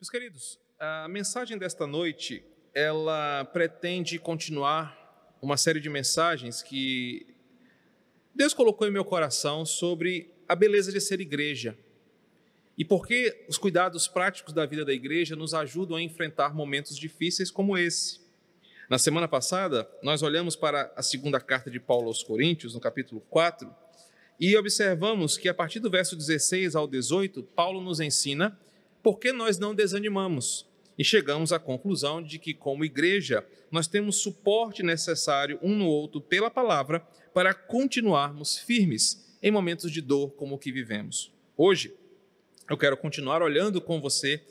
Meus queridos, a mensagem desta noite, ela pretende continuar uma série de mensagens que Deus colocou em meu coração sobre a beleza de ser igreja. E porque os cuidados práticos da vida da igreja nos ajudam a enfrentar momentos difíceis como esse. Na semana passada, nós olhamos para a segunda carta de Paulo aos Coríntios, no capítulo 4, e observamos que a partir do verso 16 ao 18, Paulo nos ensina por que nós não desanimamos? E chegamos à conclusão de que, como igreja, nós temos suporte necessário um no outro pela palavra para continuarmos firmes em momentos de dor como o que vivemos. Hoje, eu quero continuar olhando com você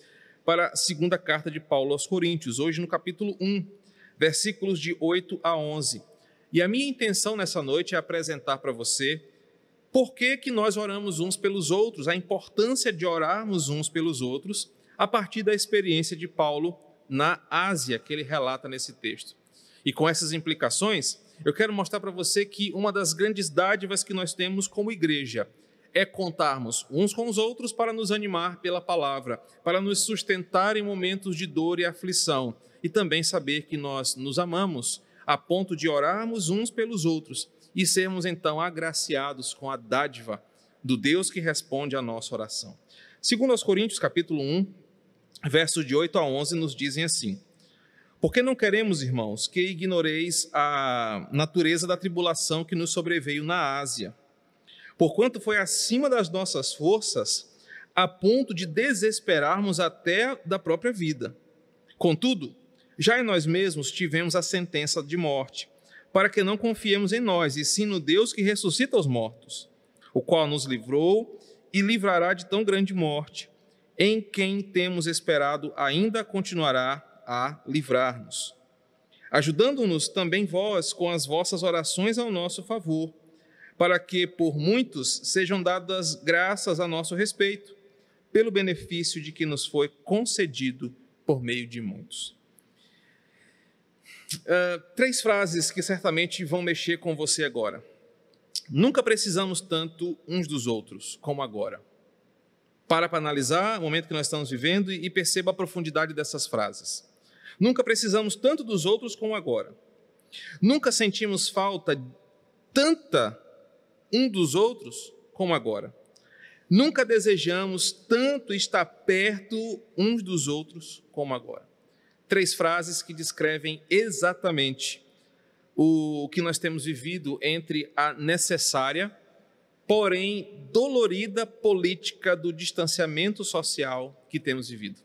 para a segunda carta de Paulo aos Coríntios, hoje no capítulo 1, versículos de 8 a 11. E a minha intenção nessa noite é apresentar para você por que, que nós oramos uns pelos outros, a importância de orarmos uns pelos outros, a partir da experiência de Paulo na Ásia, que ele relata nesse texto. E com essas implicações, eu quero mostrar para você que uma das grandes dádivas que nós temos como igreja é contarmos uns com os outros para nos animar pela palavra, para nos sustentar em momentos de dor e aflição, e também saber que nós nos amamos a ponto de orarmos uns pelos outros e sermos então agraciados com a dádiva do Deus que responde à nossa oração. Segundo aos Coríntios, capítulo 1, versos de 8 a 11, nos dizem assim: Porque não queremos, irmãos, que ignoreis a natureza da tribulação que nos sobreveio na Ásia, porquanto foi acima das nossas forças, a ponto de desesperarmos até da própria vida. Contudo, já em nós mesmos tivemos a sentença de morte para que não confiemos em nós, e sim no Deus que ressuscita os mortos, o qual nos livrou e livrará de tão grande morte, em quem temos esperado ainda continuará a livrar-nos. Ajudando-nos também vós com as vossas orações ao nosso favor, para que por muitos sejam dadas graças a nosso respeito, pelo benefício de que nos foi concedido por meio de muitos. Uh, três frases que certamente vão mexer com você agora. Nunca precisamos tanto uns dos outros como agora. Para para analisar o momento que nós estamos vivendo e perceba a profundidade dessas frases. Nunca precisamos tanto dos outros como agora. Nunca sentimos falta tanta um dos outros como agora. Nunca desejamos tanto estar perto uns dos outros como agora três frases que descrevem exatamente o que nós temos vivido entre a necessária, porém dolorida política do distanciamento social que temos vivido.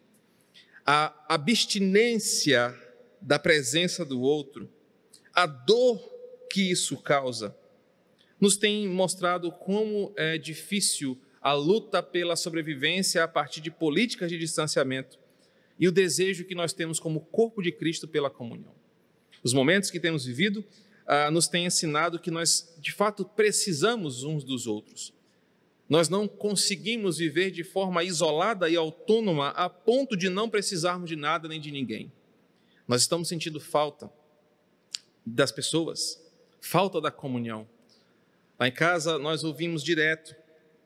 A abstinência da presença do outro, a dor que isso causa, nos tem mostrado como é difícil a luta pela sobrevivência a partir de políticas de distanciamento e o desejo que nós temos como corpo de Cristo pela comunhão. Os momentos que temos vivido ah, nos têm ensinado que nós, de fato, precisamos uns dos outros. Nós não conseguimos viver de forma isolada e autônoma a ponto de não precisarmos de nada nem de ninguém. Nós estamos sentindo falta das pessoas, falta da comunhão. Lá em casa nós ouvimos direto,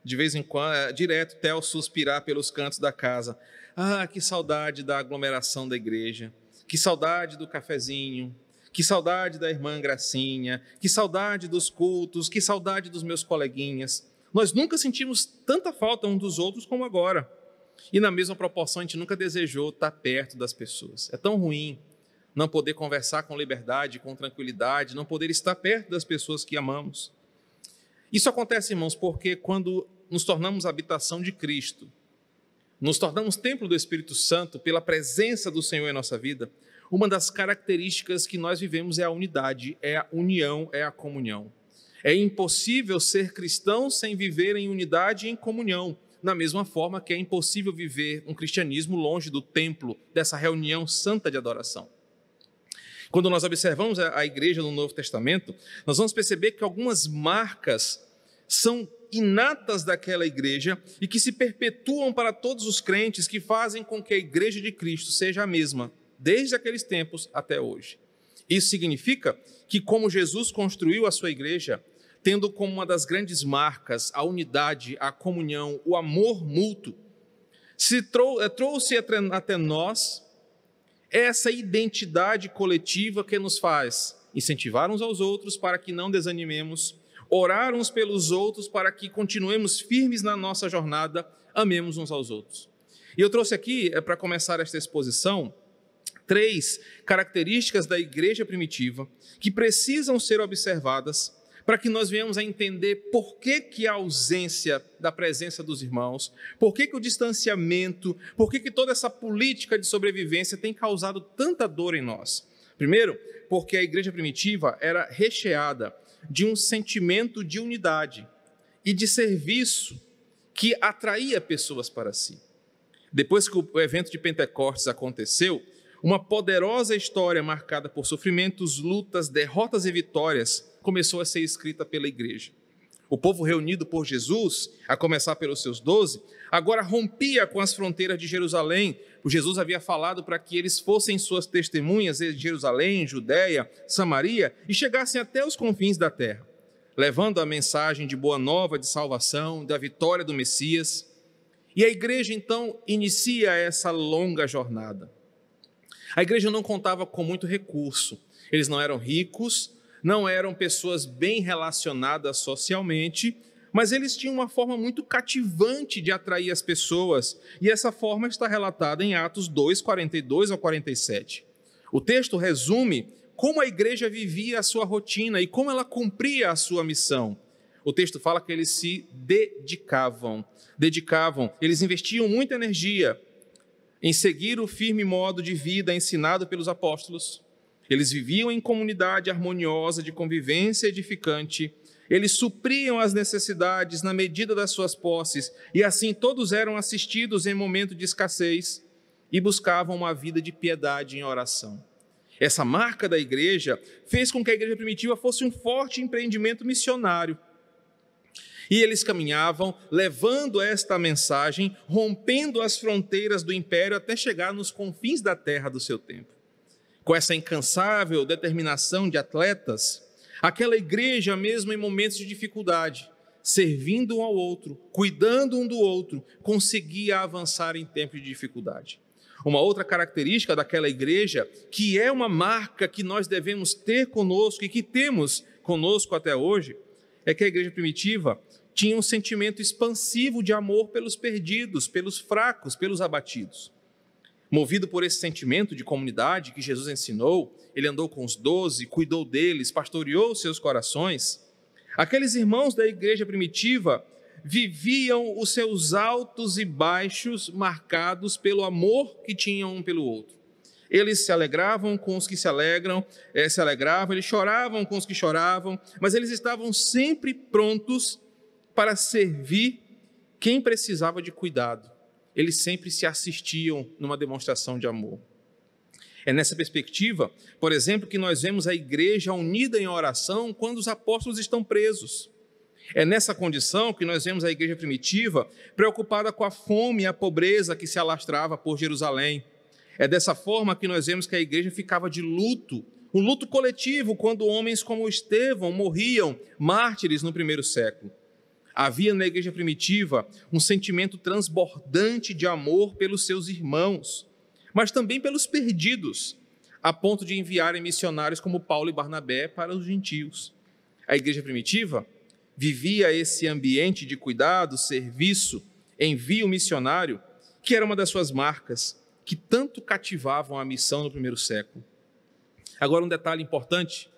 de vez em quando, eh, direto, Theo suspirar pelos cantos da casa. Ah, que saudade da aglomeração da igreja, que saudade do cafezinho, que saudade da irmã Gracinha, que saudade dos cultos, que saudade dos meus coleguinhas. Nós nunca sentimos tanta falta uns dos outros como agora. E na mesma proporção, a gente nunca desejou estar perto das pessoas. É tão ruim não poder conversar com liberdade, com tranquilidade, não poder estar perto das pessoas que amamos. Isso acontece, irmãos, porque quando nos tornamos habitação de Cristo, nos tornamos templo do Espírito Santo pela presença do Senhor em nossa vida, uma das características que nós vivemos é a unidade, é a união, é a comunhão. É impossível ser cristão sem viver em unidade e em comunhão, da mesma forma que é impossível viver um cristianismo longe do templo, dessa reunião santa de adoração. Quando nós observamos a igreja no Novo Testamento, nós vamos perceber que algumas marcas são inatas daquela igreja e que se perpetuam para todos os crentes, que fazem com que a igreja de Cristo seja a mesma, desde aqueles tempos até hoje. Isso significa que, como Jesus construiu a sua igreja, tendo como uma das grandes marcas a unidade, a comunhão, o amor mútuo, se trou eh, trouxe até nós essa identidade coletiva que nos faz incentivar uns aos outros para que não desanimemos, orar uns pelos outros para que continuemos firmes na nossa jornada, amemos uns aos outros. E eu trouxe aqui, é, para começar esta exposição, três características da igreja primitiva que precisam ser observadas para que nós venhamos a entender por que, que a ausência da presença dos irmãos, por que, que o distanciamento, por que, que toda essa política de sobrevivência tem causado tanta dor em nós. Primeiro, porque a igreja primitiva era recheada de um sentimento de unidade e de serviço que atraía pessoas para si. Depois que o evento de Pentecostes aconteceu, uma poderosa história marcada por sofrimentos, lutas, derrotas e vitórias começou a ser escrita pela igreja. O povo reunido por Jesus, a começar pelos seus doze, agora rompia com as fronteiras de Jerusalém, pois Jesus havia falado para que eles fossem suas testemunhas em Jerusalém, Judéia, Samaria e chegassem até os confins da terra, levando a mensagem de boa nova de salvação, da vitória do Messias. E a igreja então inicia essa longa jornada. A igreja não contava com muito recurso, eles não eram ricos, não eram pessoas bem relacionadas socialmente, mas eles tinham uma forma muito cativante de atrair as pessoas, e essa forma está relatada em Atos 2, 42 ao 47. O texto resume como a igreja vivia a sua rotina e como ela cumpria a sua missão. O texto fala que eles se dedicavam, dedicavam, eles investiam muita energia em seguir o firme modo de vida ensinado pelos apóstolos, eles viviam em comunidade harmoniosa de convivência edificante. Eles supriam as necessidades na medida das suas posses, e assim todos eram assistidos em momento de escassez e buscavam uma vida de piedade em oração. Essa marca da igreja fez com que a igreja primitiva fosse um forte empreendimento missionário. E eles caminhavam levando esta mensagem, rompendo as fronteiras do império até chegar nos confins da terra do seu tempo com essa incansável determinação de atletas, aquela igreja, mesmo em momentos de dificuldade, servindo um ao outro, cuidando um do outro, conseguia avançar em tempos de dificuldade. Uma outra característica daquela igreja, que é uma marca que nós devemos ter conosco e que temos conosco até hoje, é que a igreja primitiva tinha um sentimento expansivo de amor pelos perdidos, pelos fracos, pelos abatidos. Movido por esse sentimento de comunidade que Jesus ensinou, ele andou com os doze, cuidou deles, pastoreou seus corações. Aqueles irmãos da igreja primitiva viviam os seus altos e baixos marcados pelo amor que tinham um pelo outro. Eles se alegravam com os que se alegram, eh, se alegravam, eles choravam com os que choravam, mas eles estavam sempre prontos para servir quem precisava de cuidado eles sempre se assistiam numa demonstração de amor. É nessa perspectiva, por exemplo, que nós vemos a igreja unida em oração quando os apóstolos estão presos. É nessa condição que nós vemos a igreja primitiva preocupada com a fome e a pobreza que se alastrava por Jerusalém. É dessa forma que nós vemos que a igreja ficava de luto, um luto coletivo, quando homens como Estevão morriam, mártires no primeiro século. Havia na igreja primitiva um sentimento transbordante de amor pelos seus irmãos, mas também pelos perdidos, a ponto de enviarem missionários como Paulo e Barnabé para os gentios. A igreja primitiva vivia esse ambiente de cuidado, serviço, envio missionário, que era uma das suas marcas, que tanto cativavam a missão no primeiro século. Agora, um detalhe importante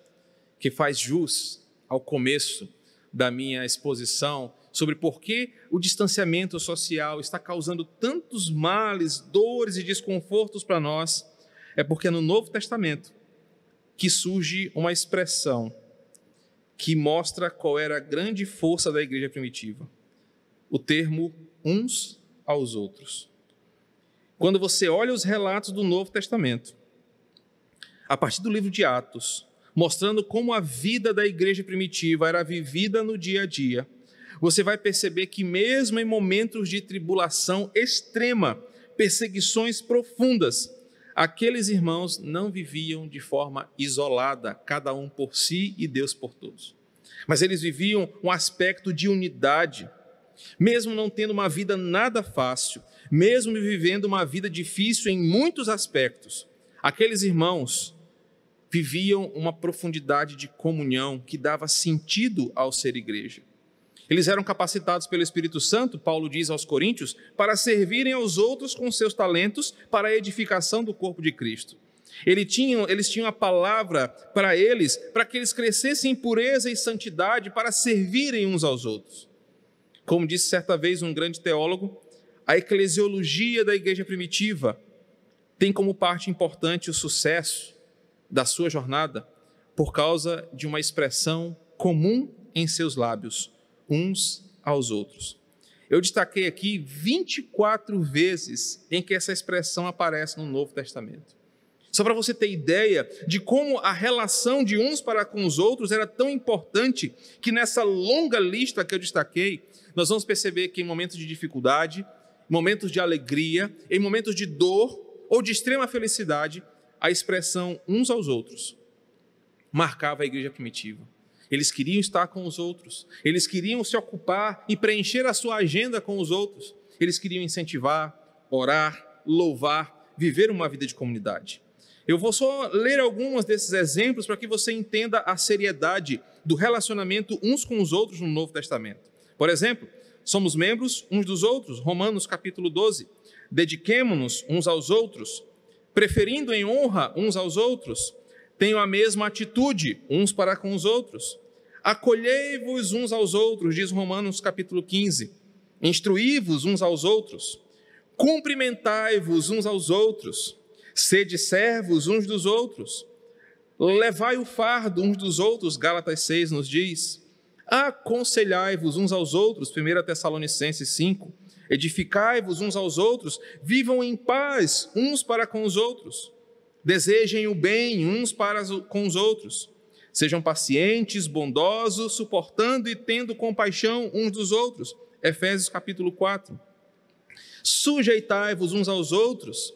que faz jus ao começo da minha exposição sobre por que o distanciamento social está causando tantos males, dores e desconfortos para nós, é porque no Novo Testamento que surge uma expressão que mostra qual era a grande força da igreja primitiva. O termo uns aos outros. Quando você olha os relatos do Novo Testamento, a partir do livro de Atos, mostrando como a vida da igreja primitiva era vivida no dia a dia, você vai perceber que, mesmo em momentos de tribulação extrema, perseguições profundas, aqueles irmãos não viviam de forma isolada, cada um por si e Deus por todos. Mas eles viviam um aspecto de unidade. mesmo não tendo uma vida nada fácil, mesmo vivendo uma vida difícil em muitos aspectos, aqueles irmãos viviam uma profundidade de comunhão que dava sentido ao ser igreja. Eles eram capacitados pelo Espírito Santo, Paulo diz aos Coríntios, para servirem aos outros com seus talentos para a edificação do corpo de Cristo. Eles tinham, eles tinham a palavra para eles, para que eles crescessem em pureza e santidade, para servirem uns aos outros. Como disse certa vez um grande teólogo, a eclesiologia da igreja primitiva tem como parte importante o sucesso da sua jornada por causa de uma expressão comum em seus lábios, uns aos outros. Eu destaquei aqui 24 vezes em que essa expressão aparece no Novo Testamento. Só para você ter ideia de como a relação de uns para com os outros era tão importante que nessa longa lista que eu destaquei, nós vamos perceber que em momentos de dificuldade, momentos de alegria, em momentos de dor ou de extrema felicidade, a expressão uns aos outros marcava a igreja primitiva. Eles queriam estar com os outros, eles queriam se ocupar e preencher a sua agenda com os outros, eles queriam incentivar, orar, louvar, viver uma vida de comunidade. Eu vou só ler alguns desses exemplos para que você entenda a seriedade do relacionamento uns com os outros no Novo Testamento. Por exemplo, somos membros uns dos outros, Romanos capítulo 12. Dediquemo-nos uns aos outros, preferindo em honra uns aos outros, tenham a mesma atitude uns para com os outros. Acolhei-vos uns aos outros, diz Romanos capítulo 15. Instruí-vos uns aos outros. Cumprimentai-vos uns aos outros. Sede servos uns dos outros. Levai o fardo uns dos outros, Gálatas 6 nos diz. Aconselhai-vos uns aos outros, 1 Tessalonicenses 5 edificai-vos uns aos outros, vivam em paz uns para com os outros, desejem o bem uns para com os outros, sejam pacientes, bondosos, suportando e tendo compaixão uns dos outros. Efésios capítulo 4. Sujeitai-vos uns aos outros,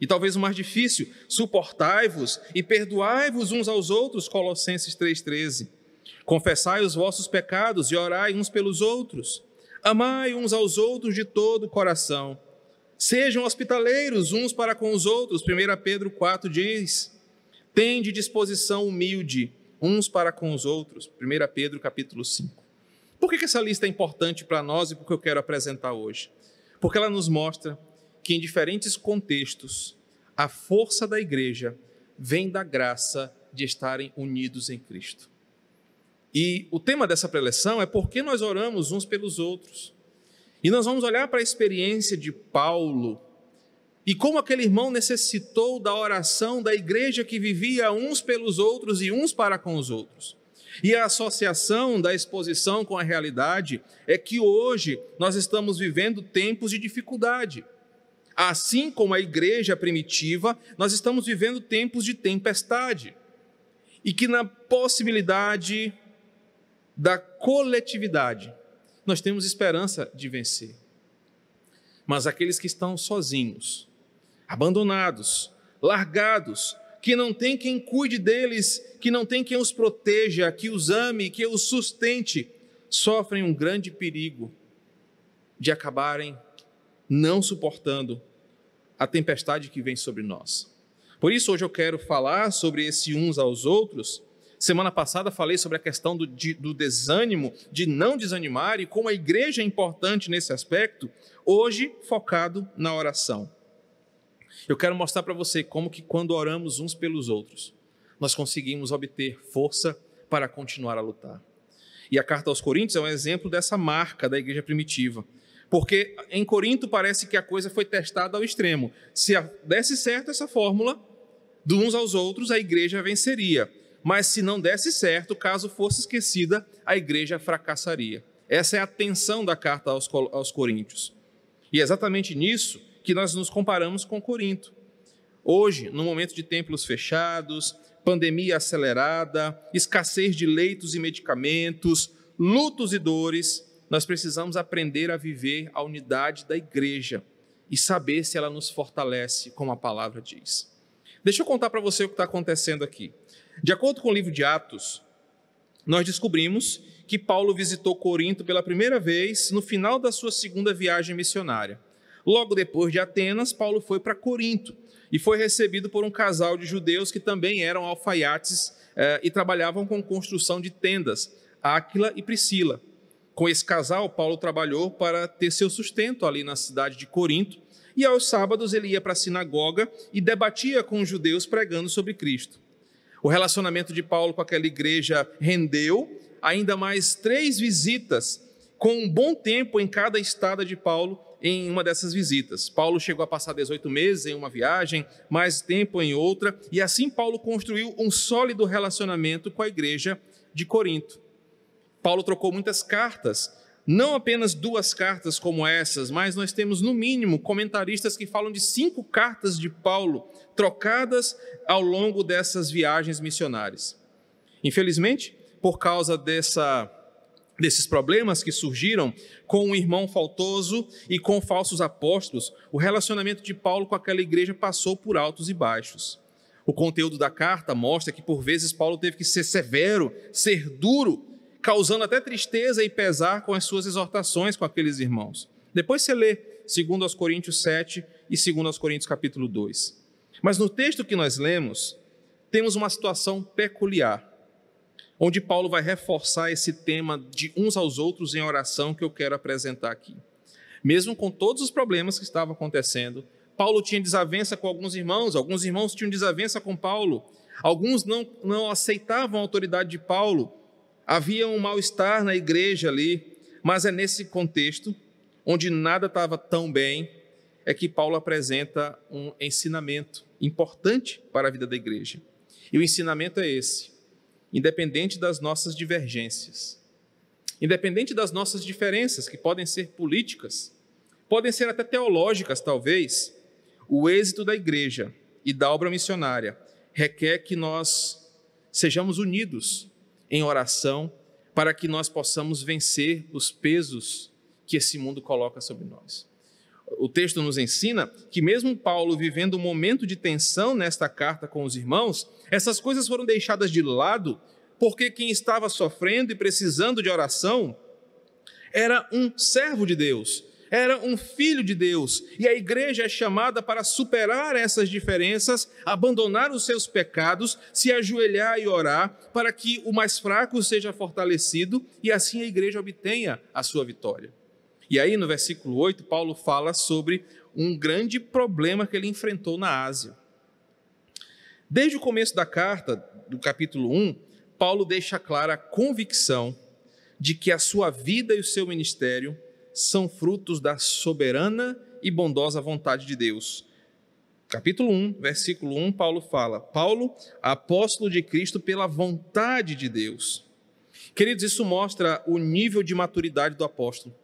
e talvez o mais difícil, suportai-vos e perdoai-vos uns aos outros, Colossenses 3,13. Confessai os vossos pecados e orai uns pelos outros Amai uns aos outros de todo o coração. Sejam hospitaleiros uns para com os outros. 1 Pedro 4 diz: Tende disposição humilde uns para com os outros. 1 Pedro capítulo 5. Por que essa lista é importante para nós e porque eu quero apresentar hoje? Porque ela nos mostra que em diferentes contextos a força da igreja vem da graça de estarem unidos em Cristo. E o tema dessa preleção é por que nós oramos uns pelos outros. E nós vamos olhar para a experiência de Paulo e como aquele irmão necessitou da oração da igreja que vivia uns pelos outros e uns para com os outros. E a associação da exposição com a realidade é que hoje nós estamos vivendo tempos de dificuldade. Assim como a igreja primitiva, nós estamos vivendo tempos de tempestade. E que na possibilidade da coletividade, nós temos esperança de vencer. Mas aqueles que estão sozinhos, abandonados, largados, que não tem quem cuide deles, que não tem quem os proteja, que os ame, que os sustente, sofrem um grande perigo de acabarem não suportando a tempestade que vem sobre nós. Por isso, hoje eu quero falar sobre esse uns aos outros Semana passada falei sobre a questão do, de, do desânimo, de não desanimar e como a igreja é importante nesse aspecto. Hoje, focado na oração. Eu quero mostrar para você como que quando oramos uns pelos outros, nós conseguimos obter força para continuar a lutar. E a carta aos Coríntios é um exemplo dessa marca da igreja primitiva. Porque em Corinto parece que a coisa foi testada ao extremo. Se desse certo essa fórmula, de uns aos outros, a igreja venceria mas se não desse certo, caso fosse esquecida, a igreja fracassaria. Essa é a tensão da carta aos, aos Coríntios. E é exatamente nisso que nós nos comparamos com Corinto. Hoje, no momento de templos fechados, pandemia acelerada, escassez de leitos e medicamentos, lutos e dores, nós precisamos aprender a viver a unidade da igreja e saber se ela nos fortalece, como a palavra diz. Deixa eu contar para você o que está acontecendo aqui. De acordo com o livro de Atos, nós descobrimos que Paulo visitou Corinto pela primeira vez no final da sua segunda viagem missionária. Logo depois de Atenas, Paulo foi para Corinto e foi recebido por um casal de judeus que também eram alfaiates eh, e trabalhavam com construção de tendas, Áquila e Priscila. Com esse casal, Paulo trabalhou para ter seu sustento ali na cidade de Corinto, e aos sábados ele ia para a sinagoga e debatia com os judeus pregando sobre Cristo. O relacionamento de Paulo com aquela igreja rendeu ainda mais três visitas, com um bom tempo em cada estada de Paulo em uma dessas visitas. Paulo chegou a passar 18 meses em uma viagem, mais tempo em outra, e assim Paulo construiu um sólido relacionamento com a igreja de Corinto. Paulo trocou muitas cartas, não apenas duas cartas como essas, mas nós temos no mínimo comentaristas que falam de cinco cartas de Paulo trocadas ao longo dessas viagens missionárias. Infelizmente, por causa dessa desses problemas que surgiram com um irmão faltoso e com falsos apóstolos, o relacionamento de Paulo com aquela igreja passou por altos e baixos. O conteúdo da carta mostra que por vezes Paulo teve que ser severo, ser duro, causando até tristeza e pesar com as suas exortações com aqueles irmãos. Depois você lê 2 Coríntios 7 e 2 Coríntios capítulo 2. Mas no texto que nós lemos, temos uma situação peculiar onde Paulo vai reforçar esse tema de uns aos outros em oração que eu quero apresentar aqui. Mesmo com todos os problemas que estavam acontecendo, Paulo tinha desavença com alguns irmãos, alguns irmãos tinham desavença com Paulo, alguns não, não aceitavam a autoridade de Paulo, havia um mal-estar na igreja ali, mas é nesse contexto, onde nada estava tão bem, é que Paulo apresenta um ensinamento importante para a vida da igreja. E o ensinamento é esse: independente das nossas divergências, independente das nossas diferenças, que podem ser políticas, podem ser até teológicas, talvez, o êxito da igreja e da obra missionária requer que nós sejamos unidos em oração para que nós possamos vencer os pesos que esse mundo coloca sobre nós. O texto nos ensina que, mesmo Paulo vivendo um momento de tensão nesta carta com os irmãos, essas coisas foram deixadas de lado porque quem estava sofrendo e precisando de oração era um servo de Deus, era um filho de Deus, e a igreja é chamada para superar essas diferenças, abandonar os seus pecados, se ajoelhar e orar, para que o mais fraco seja fortalecido e assim a igreja obtenha a sua vitória. E aí, no versículo 8, Paulo fala sobre um grande problema que ele enfrentou na Ásia. Desde o começo da carta, do capítulo 1, Paulo deixa clara a convicção de que a sua vida e o seu ministério são frutos da soberana e bondosa vontade de Deus. Capítulo 1, versículo 1, Paulo fala: Paulo, apóstolo de Cristo pela vontade de Deus. Queridos, isso mostra o nível de maturidade do apóstolo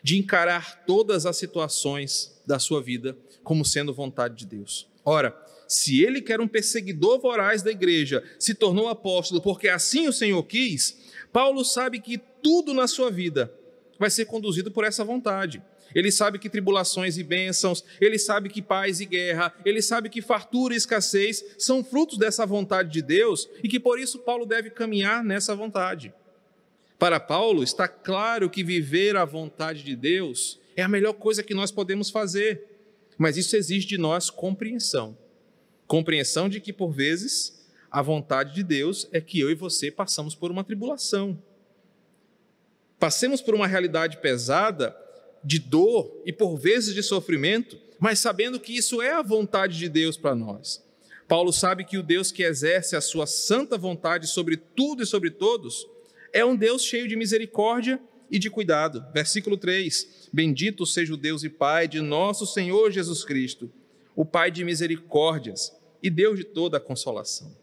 de encarar todas as situações da sua vida como sendo vontade de Deus. Ora, se ele que era um perseguidor voraz da igreja se tornou apóstolo porque assim o Senhor quis, Paulo sabe que tudo na sua vida vai ser conduzido por essa vontade. Ele sabe que tribulações e bênçãos, ele sabe que paz e guerra, ele sabe que fartura e escassez são frutos dessa vontade de Deus e que por isso Paulo deve caminhar nessa vontade. Para Paulo, está claro que viver a vontade de Deus é a melhor coisa que nós podemos fazer, mas isso exige de nós compreensão. Compreensão de que, por vezes, a vontade de Deus é que eu e você passamos por uma tribulação. Passemos por uma realidade pesada de dor e, por vezes, de sofrimento, mas sabendo que isso é a vontade de Deus para nós. Paulo sabe que o Deus que exerce a sua santa vontade sobre tudo e sobre todos é um Deus cheio de misericórdia e de cuidado. Versículo 3: Bendito seja o Deus e Pai de nosso Senhor Jesus Cristo, o Pai de misericórdias e Deus de toda a consolação.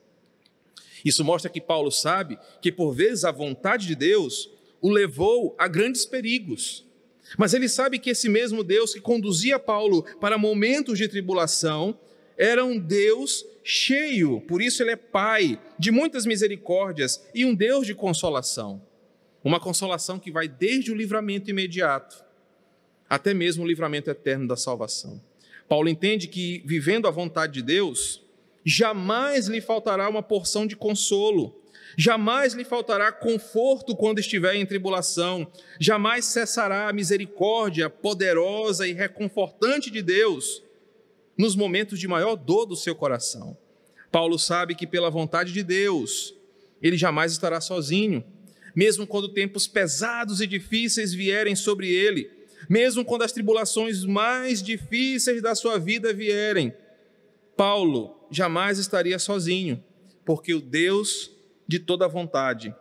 Isso mostra que Paulo sabe que, por vezes, a vontade de Deus o levou a grandes perigos. Mas ele sabe que esse mesmo Deus que conduzia Paulo para momentos de tribulação era um Deus cheio, por isso ele é Pai de muitas misericórdias e um Deus de consolação. Uma consolação que vai desde o livramento imediato até mesmo o livramento eterno da salvação. Paulo entende que, vivendo a vontade de Deus, jamais lhe faltará uma porção de consolo, Jamais lhe faltará conforto quando estiver em tribulação, jamais cessará a misericórdia poderosa e reconfortante de Deus nos momentos de maior dor do seu coração. Paulo sabe que, pela vontade de Deus, ele jamais estará sozinho, mesmo quando tempos pesados e difíceis vierem sobre ele, mesmo quando as tribulações mais difíceis da sua vida vierem. Paulo jamais estaria sozinho, porque o Deus de toda vontade,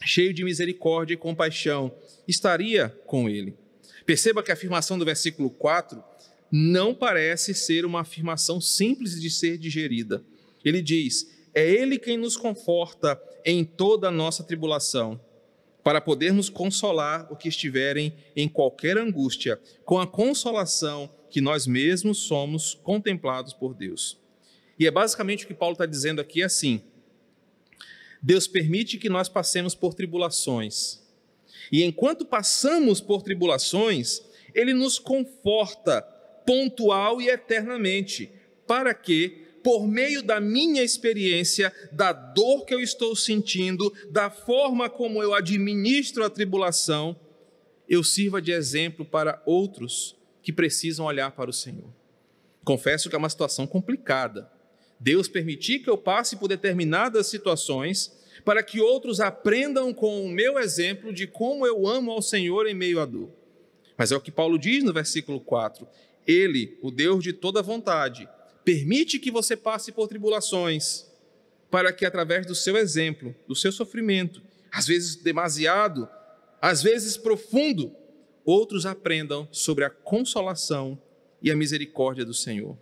cheio de misericórdia e compaixão, estaria com ele. Perceba que a afirmação do versículo 4 não parece ser uma afirmação simples de ser digerida. Ele diz: É Ele quem nos conforta em toda a nossa tribulação, para podermos consolar o que estiverem em qualquer angústia, com a consolação que nós mesmos somos contemplados por Deus. E é basicamente o que Paulo está dizendo aqui é assim: Deus permite que nós passemos por tribulações. E enquanto passamos por tribulações, Ele nos conforta pontual e eternamente, para que, por meio da minha experiência, da dor que eu estou sentindo, da forma como eu administro a tribulação, eu sirva de exemplo para outros que precisam olhar para o Senhor. Confesso que é uma situação complicada, Deus permitir que eu passe por determinadas situações para que outros aprendam com o meu exemplo de como eu amo ao Senhor em meio à dor. Mas é o que Paulo diz no versículo 4: Ele, o Deus de toda vontade, permite que você passe por tribulações, para que através do seu exemplo, do seu sofrimento, às vezes demasiado, às vezes profundo, outros aprendam sobre a consolação e a misericórdia do Senhor.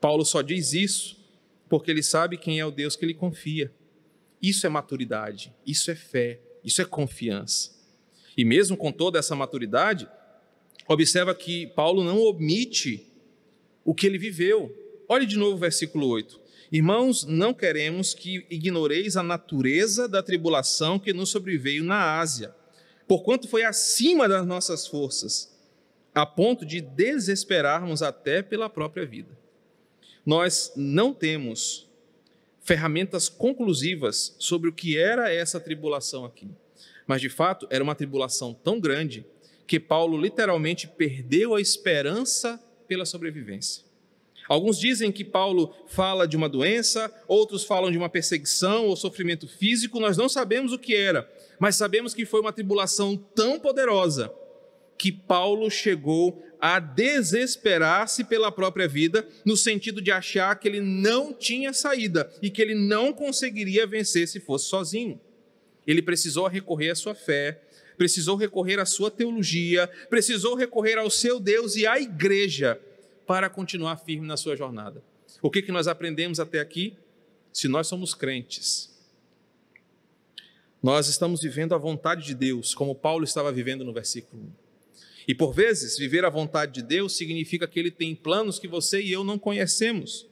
Paulo só diz isso porque ele sabe quem é o Deus que ele confia. Isso é maturidade, isso é fé, isso é confiança. E mesmo com toda essa maturidade, observa que Paulo não omite o que ele viveu. Olhe de novo o versículo 8. Irmãos, não queremos que ignoreis a natureza da tribulação que nos sobreveio na Ásia, porquanto foi acima das nossas forças, a ponto de desesperarmos até pela própria vida nós não temos ferramentas conclusivas sobre o que era essa tribulação aqui. Mas de fato, era uma tribulação tão grande que Paulo literalmente perdeu a esperança pela sobrevivência. Alguns dizem que Paulo fala de uma doença, outros falam de uma perseguição ou sofrimento físico, nós não sabemos o que era, mas sabemos que foi uma tribulação tão poderosa que Paulo chegou a desesperar-se pela própria vida, no sentido de achar que ele não tinha saída e que ele não conseguiria vencer se fosse sozinho. Ele precisou recorrer à sua fé, precisou recorrer à sua teologia, precisou recorrer ao seu Deus e à igreja para continuar firme na sua jornada. O que, que nós aprendemos até aqui? Se nós somos crentes, nós estamos vivendo a vontade de Deus, como Paulo estava vivendo no versículo 1. E por vezes, viver a vontade de Deus significa que Ele tem planos que você e eu não conhecemos.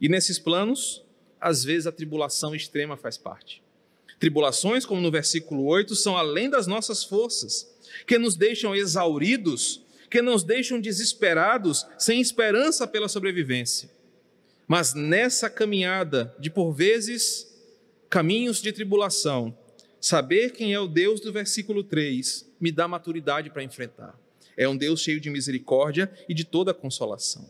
E nesses planos, às vezes a tribulação extrema faz parte. Tribulações, como no versículo 8, são além das nossas forças, que nos deixam exauridos, que nos deixam desesperados, sem esperança pela sobrevivência. Mas nessa caminhada de, por vezes, caminhos de tribulação, saber quem é o Deus do versículo 3 me dá maturidade para enfrentar. É um Deus cheio de misericórdia e de toda consolação.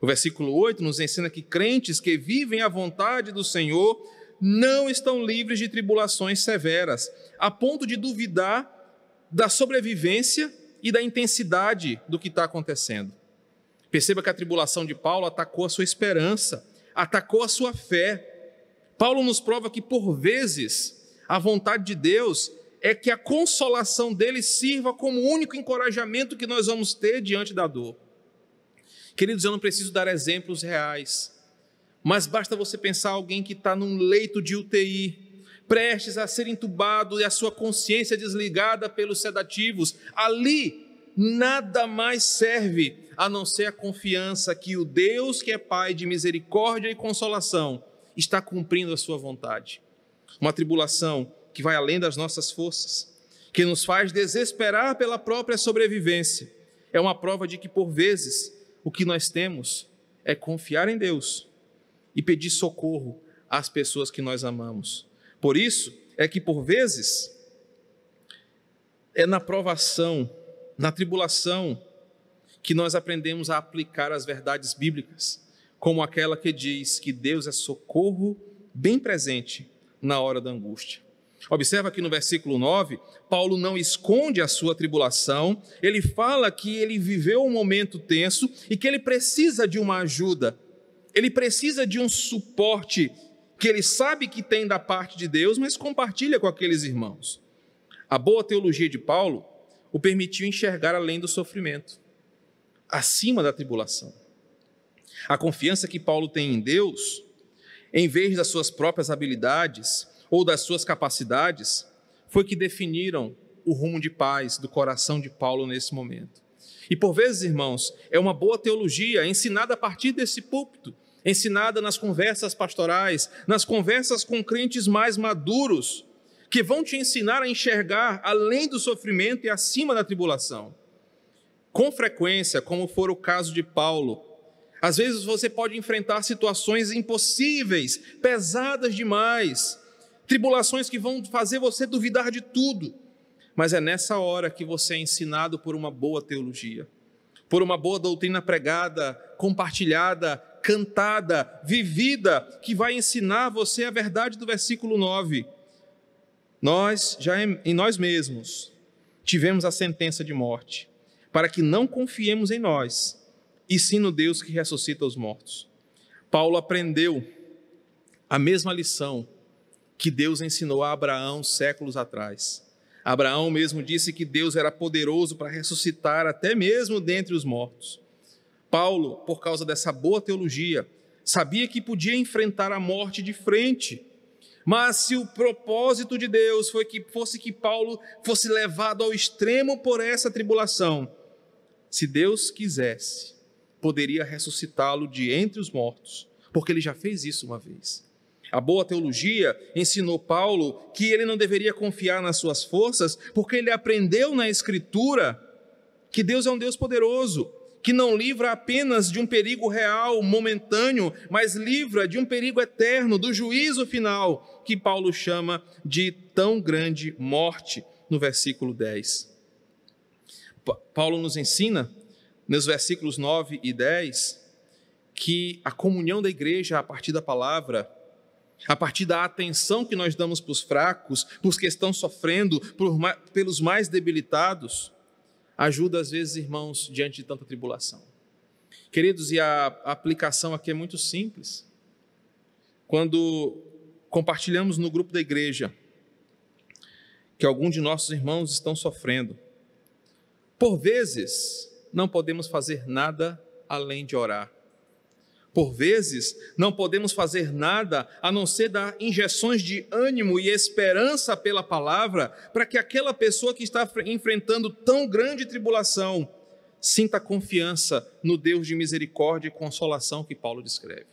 O versículo 8 nos ensina que crentes que vivem a vontade do Senhor não estão livres de tribulações severas, a ponto de duvidar da sobrevivência e da intensidade do que está acontecendo. Perceba que a tribulação de Paulo atacou a sua esperança, atacou a sua fé. Paulo nos prova que, por vezes, a vontade de Deus é que a consolação dele sirva como único encorajamento que nós vamos ter diante da dor. Queridos, eu não preciso dar exemplos reais, mas basta você pensar alguém que está num leito de UTI, prestes a ser entubado e a sua consciência desligada pelos sedativos. Ali, nada mais serve a não ser a confiança que o Deus que é Pai de misericórdia e consolação está cumprindo a sua vontade. Uma tribulação que vai além das nossas forças, que nos faz desesperar pela própria sobrevivência. É uma prova de que, por vezes, o que nós temos é confiar em Deus e pedir socorro às pessoas que nós amamos. Por isso, é que, por vezes, é na provação, na tribulação, que nós aprendemos a aplicar as verdades bíblicas, como aquela que diz que Deus é socorro bem presente na hora da angústia. Observa que no versículo 9, Paulo não esconde a sua tribulação, ele fala que ele viveu um momento tenso e que ele precisa de uma ajuda, ele precisa de um suporte que ele sabe que tem da parte de Deus, mas compartilha com aqueles irmãos. A boa teologia de Paulo o permitiu enxergar além do sofrimento, acima da tribulação. A confiança que Paulo tem em Deus, em vez das suas próprias habilidades ou das suas capacidades, foi que definiram o rumo de paz do coração de Paulo nesse momento. E por vezes, irmãos, é uma boa teologia ensinada a partir desse púlpito, ensinada nas conversas pastorais, nas conversas com crentes mais maduros, que vão te ensinar a enxergar além do sofrimento e acima da tribulação. Com frequência, como for o caso de Paulo, às vezes você pode enfrentar situações impossíveis, pesadas demais, tribulações que vão fazer você duvidar de tudo. Mas é nessa hora que você é ensinado por uma boa teologia, por uma boa doutrina pregada, compartilhada, cantada, vivida, que vai ensinar você a verdade do versículo 9. Nós, já em nós mesmos, tivemos a sentença de morte, para que não confiemos em nós, e sim no Deus que ressuscita os mortos. Paulo aprendeu a mesma lição que Deus ensinou a Abraão séculos atrás. Abraão mesmo disse que Deus era poderoso para ressuscitar até mesmo dentre os mortos. Paulo, por causa dessa boa teologia, sabia que podia enfrentar a morte de frente. Mas se o propósito de Deus foi que fosse que Paulo fosse levado ao extremo por essa tribulação, se Deus quisesse, poderia ressuscitá-lo de entre os mortos, porque ele já fez isso uma vez. A boa teologia ensinou Paulo que ele não deveria confiar nas suas forças, porque ele aprendeu na Escritura que Deus é um Deus poderoso, que não livra apenas de um perigo real, momentâneo, mas livra de um perigo eterno, do juízo final, que Paulo chama de tão grande morte, no versículo 10. Paulo nos ensina, nos versículos 9 e 10, que a comunhão da igreja a partir da palavra a partir da atenção que nós damos para os fracos, para os que estão sofrendo, pelos mais debilitados, ajuda às vezes, irmãos, diante de tanta tribulação. Queridos, e a aplicação aqui é muito simples. Quando compartilhamos no grupo da igreja que algum de nossos irmãos estão sofrendo, por vezes não podemos fazer nada além de orar. Por vezes, não podemos fazer nada a não ser dar injeções de ânimo e esperança pela palavra, para que aquela pessoa que está enfrentando tão grande tribulação sinta confiança no Deus de misericórdia e consolação que Paulo descreve.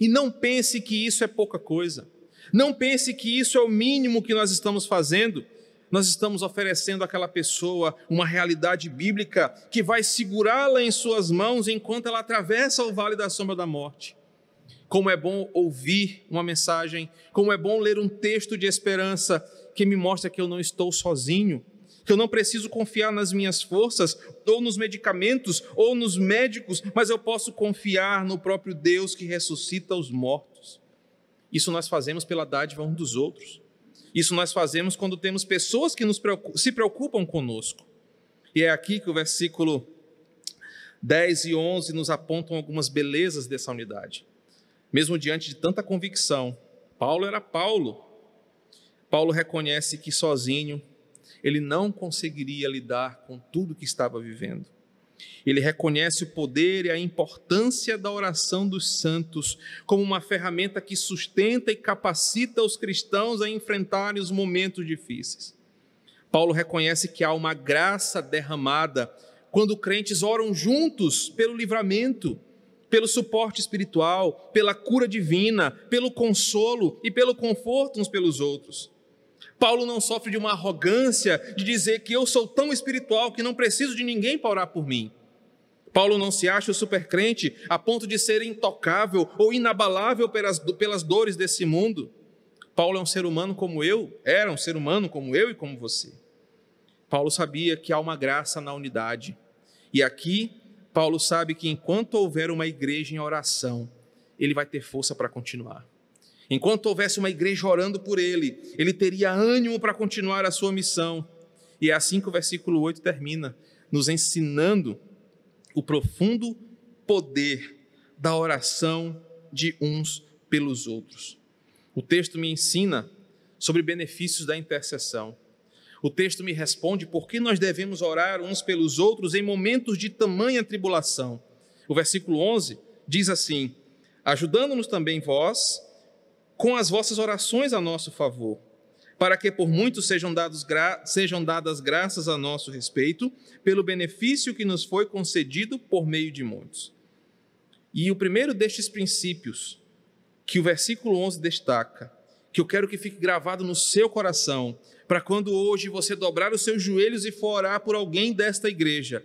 E não pense que isso é pouca coisa. Não pense que isso é o mínimo que nós estamos fazendo nós estamos oferecendo àquela pessoa uma realidade bíblica que vai segurá-la em suas mãos enquanto ela atravessa o vale da sombra da morte. Como é bom ouvir uma mensagem, como é bom ler um texto de esperança que me mostra que eu não estou sozinho, que eu não preciso confiar nas minhas forças, ou nos medicamentos, ou nos médicos, mas eu posso confiar no próprio Deus que ressuscita os mortos. Isso nós fazemos pela dádiva um dos outros. Isso nós fazemos quando temos pessoas que nos preocupam, se preocupam conosco. E é aqui que o versículo 10 e 11 nos apontam algumas belezas dessa unidade. Mesmo diante de tanta convicção, Paulo era Paulo. Paulo reconhece que sozinho ele não conseguiria lidar com tudo que estava vivendo. Ele reconhece o poder e a importância da oração dos santos como uma ferramenta que sustenta e capacita os cristãos a enfrentarem os momentos difíceis. Paulo reconhece que há uma graça derramada quando crentes oram juntos pelo livramento, pelo suporte espiritual, pela cura divina, pelo consolo e pelo conforto uns pelos outros. Paulo não sofre de uma arrogância de dizer que eu sou tão espiritual que não preciso de ninguém para orar por mim. Paulo não se acha o supercrente a ponto de ser intocável ou inabalável pelas, pelas dores desse mundo. Paulo é um ser humano como eu, era um ser humano como eu e como você. Paulo sabia que há uma graça na unidade. E aqui, Paulo sabe que enquanto houver uma igreja em oração, ele vai ter força para continuar. Enquanto houvesse uma igreja orando por ele, ele teria ânimo para continuar a sua missão. E é assim que o versículo 8 termina, nos ensinando o profundo poder da oração de uns pelos outros. O texto me ensina sobre benefícios da intercessão. O texto me responde por que nós devemos orar uns pelos outros em momentos de tamanha tribulação. O versículo 11 diz assim: Ajudando-nos também vós com as vossas orações a nosso favor, para que por muitos sejam, dados sejam dadas graças a nosso respeito, pelo benefício que nos foi concedido por meio de muitos. E o primeiro destes princípios que o versículo 11 destaca, que eu quero que fique gravado no seu coração, para quando hoje você dobrar os seus joelhos e for orar por alguém desta igreja,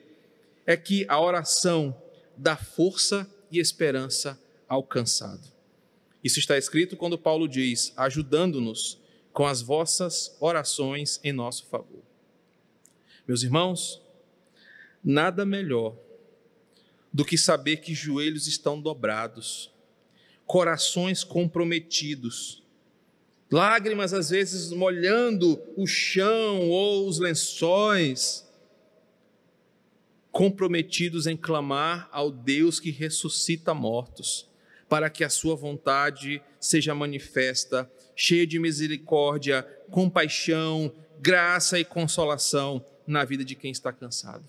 é que a oração dá força e esperança ao cansado. Isso está escrito quando Paulo diz: ajudando-nos com as vossas orações em nosso favor. Meus irmãos, nada melhor do que saber que joelhos estão dobrados corações comprometidos, lágrimas às vezes molhando o chão ou os lençóis, comprometidos em clamar ao Deus que ressuscita mortos, para que a sua vontade seja manifesta, cheia de misericórdia, compaixão, graça e consolação na vida de quem está cansado.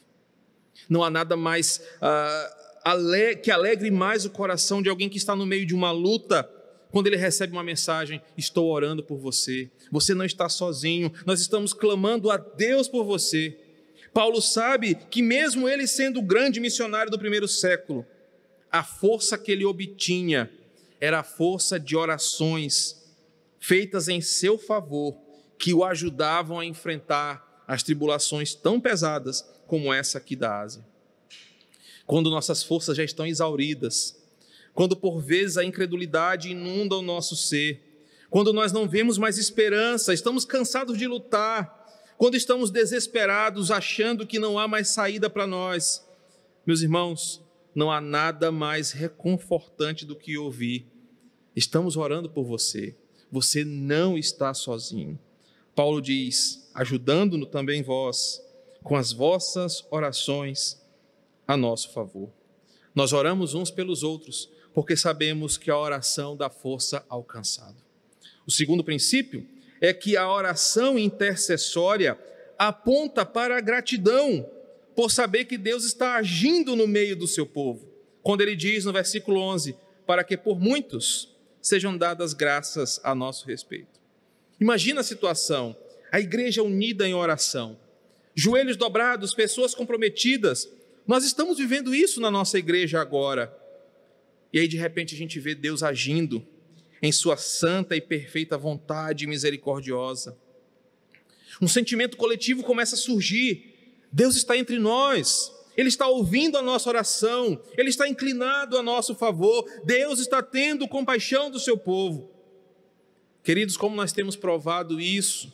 Não há nada mais uh, que alegre mais o coração de alguém que está no meio de uma luta, quando ele recebe uma mensagem: Estou orando por você, você não está sozinho, nós estamos clamando a Deus por você. Paulo sabe que, mesmo ele sendo o grande missionário do primeiro século, a força que ele obtinha era a força de orações feitas em seu favor, que o ajudavam a enfrentar as tribulações tão pesadas como essa aqui da Ásia quando nossas forças já estão exauridas, quando por vezes a incredulidade inunda o nosso ser, quando nós não vemos mais esperança, estamos cansados de lutar, quando estamos desesperados, achando que não há mais saída para nós. Meus irmãos, não há nada mais reconfortante do que ouvir: estamos orando por você, você não está sozinho. Paulo diz: ajudando-no também vós, com as vossas orações a nosso favor. Nós oramos uns pelos outros, porque sabemos que a oração dá força ao cansado. O segundo princípio é que a oração intercessória aponta para a gratidão por saber que Deus está agindo no meio do seu povo. Quando ele diz no versículo 11: Para que por muitos sejam dadas graças a nosso respeito. Imagina a situação: a igreja unida em oração, joelhos dobrados, pessoas comprometidas, nós estamos vivendo isso na nossa igreja agora. E aí, de repente, a gente vê Deus agindo em Sua santa e perfeita vontade misericordiosa. Um sentimento coletivo começa a surgir. Deus está entre nós, Ele está ouvindo a nossa oração, Ele está inclinado a nosso favor, Deus está tendo compaixão do seu povo. Queridos, como nós temos provado isso,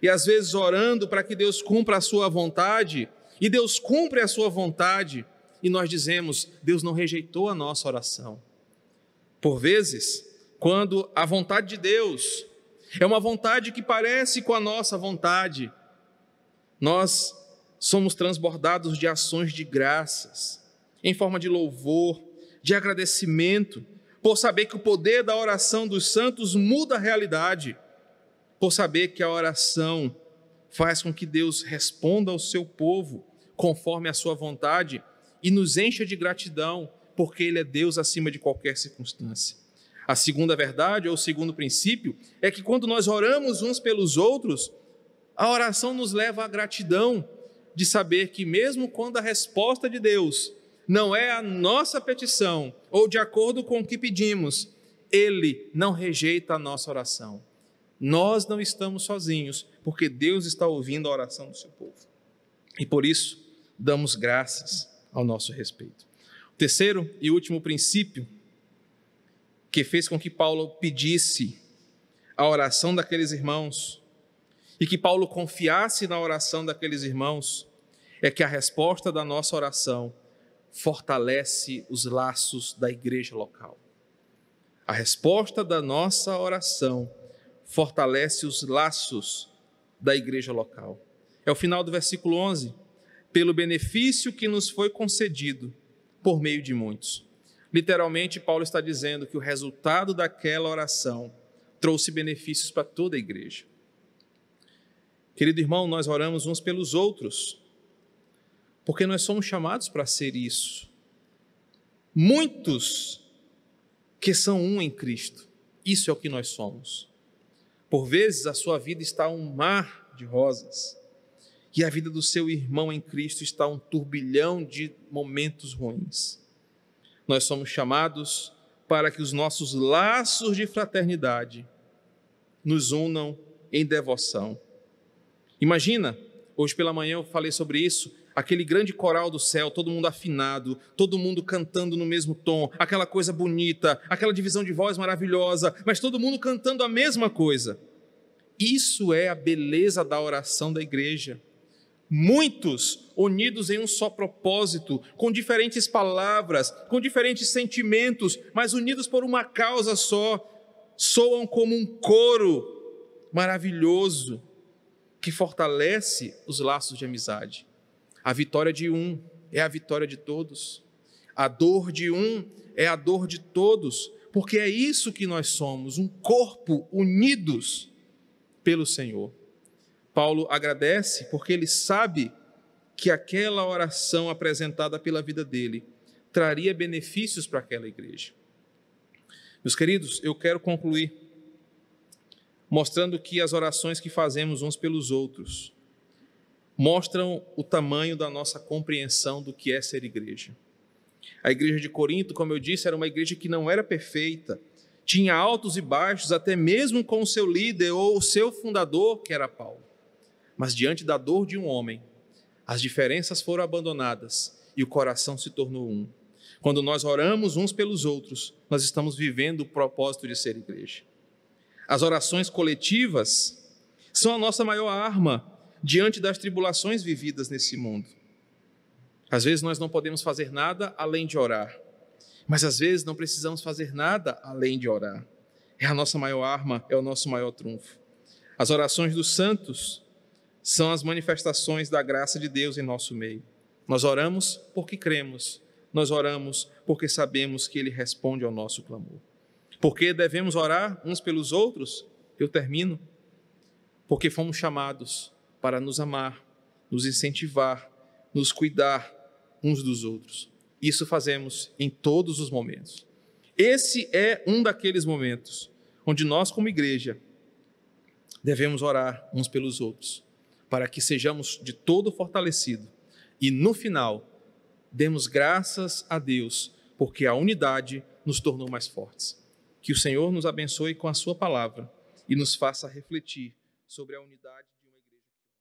e às vezes orando para que Deus cumpra a Sua vontade, e Deus cumpre a sua vontade, e nós dizemos: Deus não rejeitou a nossa oração. Por vezes, quando a vontade de Deus é uma vontade que parece com a nossa vontade, nós somos transbordados de ações de graças, em forma de louvor, de agradecimento, por saber que o poder da oração dos santos muda a realidade, por saber que a oração faz com que Deus responda ao seu povo conforme a sua vontade e nos encha de gratidão, porque Ele é Deus acima de qualquer circunstância. A segunda verdade, ou o segundo princípio, é que quando nós oramos uns pelos outros, a oração nos leva à gratidão de saber que, mesmo quando a resposta de Deus não é a nossa petição ou de acordo com o que pedimos, Ele não rejeita a nossa oração. Nós não estamos sozinhos, porque Deus está ouvindo a oração do seu povo. E por isso, damos graças ao nosso respeito. O terceiro e último princípio que fez com que Paulo pedisse a oração daqueles irmãos e que Paulo confiasse na oração daqueles irmãos, é que a resposta da nossa oração fortalece os laços da igreja local. A resposta da nossa oração fortalece os laços da igreja local. É o final do versículo 11. Pelo benefício que nos foi concedido por meio de muitos. Literalmente, Paulo está dizendo que o resultado daquela oração trouxe benefícios para toda a igreja. Querido irmão, nós oramos uns pelos outros, porque nós somos chamados para ser isso. Muitos que são um em Cristo, isso é o que nós somos. Por vezes a sua vida está um mar de rosas, e a vida do seu irmão em Cristo está um turbilhão de momentos ruins. Nós somos chamados para que os nossos laços de fraternidade nos unam em devoção Imagina, hoje pela manhã eu falei sobre isso, aquele grande coral do céu, todo mundo afinado, todo mundo cantando no mesmo tom, aquela coisa bonita, aquela divisão de voz maravilhosa, mas todo mundo cantando a mesma coisa. Isso é a beleza da oração da igreja. Muitos unidos em um só propósito, com diferentes palavras, com diferentes sentimentos, mas unidos por uma causa só, soam como um coro maravilhoso que fortalece os laços de amizade. A vitória de um é a vitória de todos. A dor de um é a dor de todos, porque é isso que nós somos, um corpo unidos pelo Senhor. Paulo agradece porque ele sabe que aquela oração apresentada pela vida dele traria benefícios para aquela igreja. Meus queridos, eu quero concluir mostrando que as orações que fazemos uns pelos outros mostram o tamanho da nossa compreensão do que é ser igreja. A igreja de Corinto, como eu disse, era uma igreja que não era perfeita, tinha altos e baixos, até mesmo com o seu líder ou o seu fundador, que era Paulo. Mas diante da dor de um homem, as diferenças foram abandonadas e o coração se tornou um. Quando nós oramos uns pelos outros, nós estamos vivendo o propósito de ser igreja. As orações coletivas são a nossa maior arma diante das tribulações vividas nesse mundo. Às vezes nós não podemos fazer nada além de orar, mas às vezes não precisamos fazer nada além de orar. É a nossa maior arma, é o nosso maior trunfo. As orações dos santos são as manifestações da graça de Deus em nosso meio. Nós oramos porque cremos, nós oramos porque sabemos que Ele responde ao nosso clamor. Porque devemos orar uns pelos outros? Eu termino. Porque fomos chamados para nos amar, nos incentivar, nos cuidar uns dos outros. Isso fazemos em todos os momentos. Esse é um daqueles momentos onde nós, como igreja, devemos orar uns pelos outros, para que sejamos de todo fortalecidos e, no final, demos graças a Deus, porque a unidade nos tornou mais fortes. Que o Senhor nos abençoe com a Sua palavra e nos faça refletir sobre a unidade de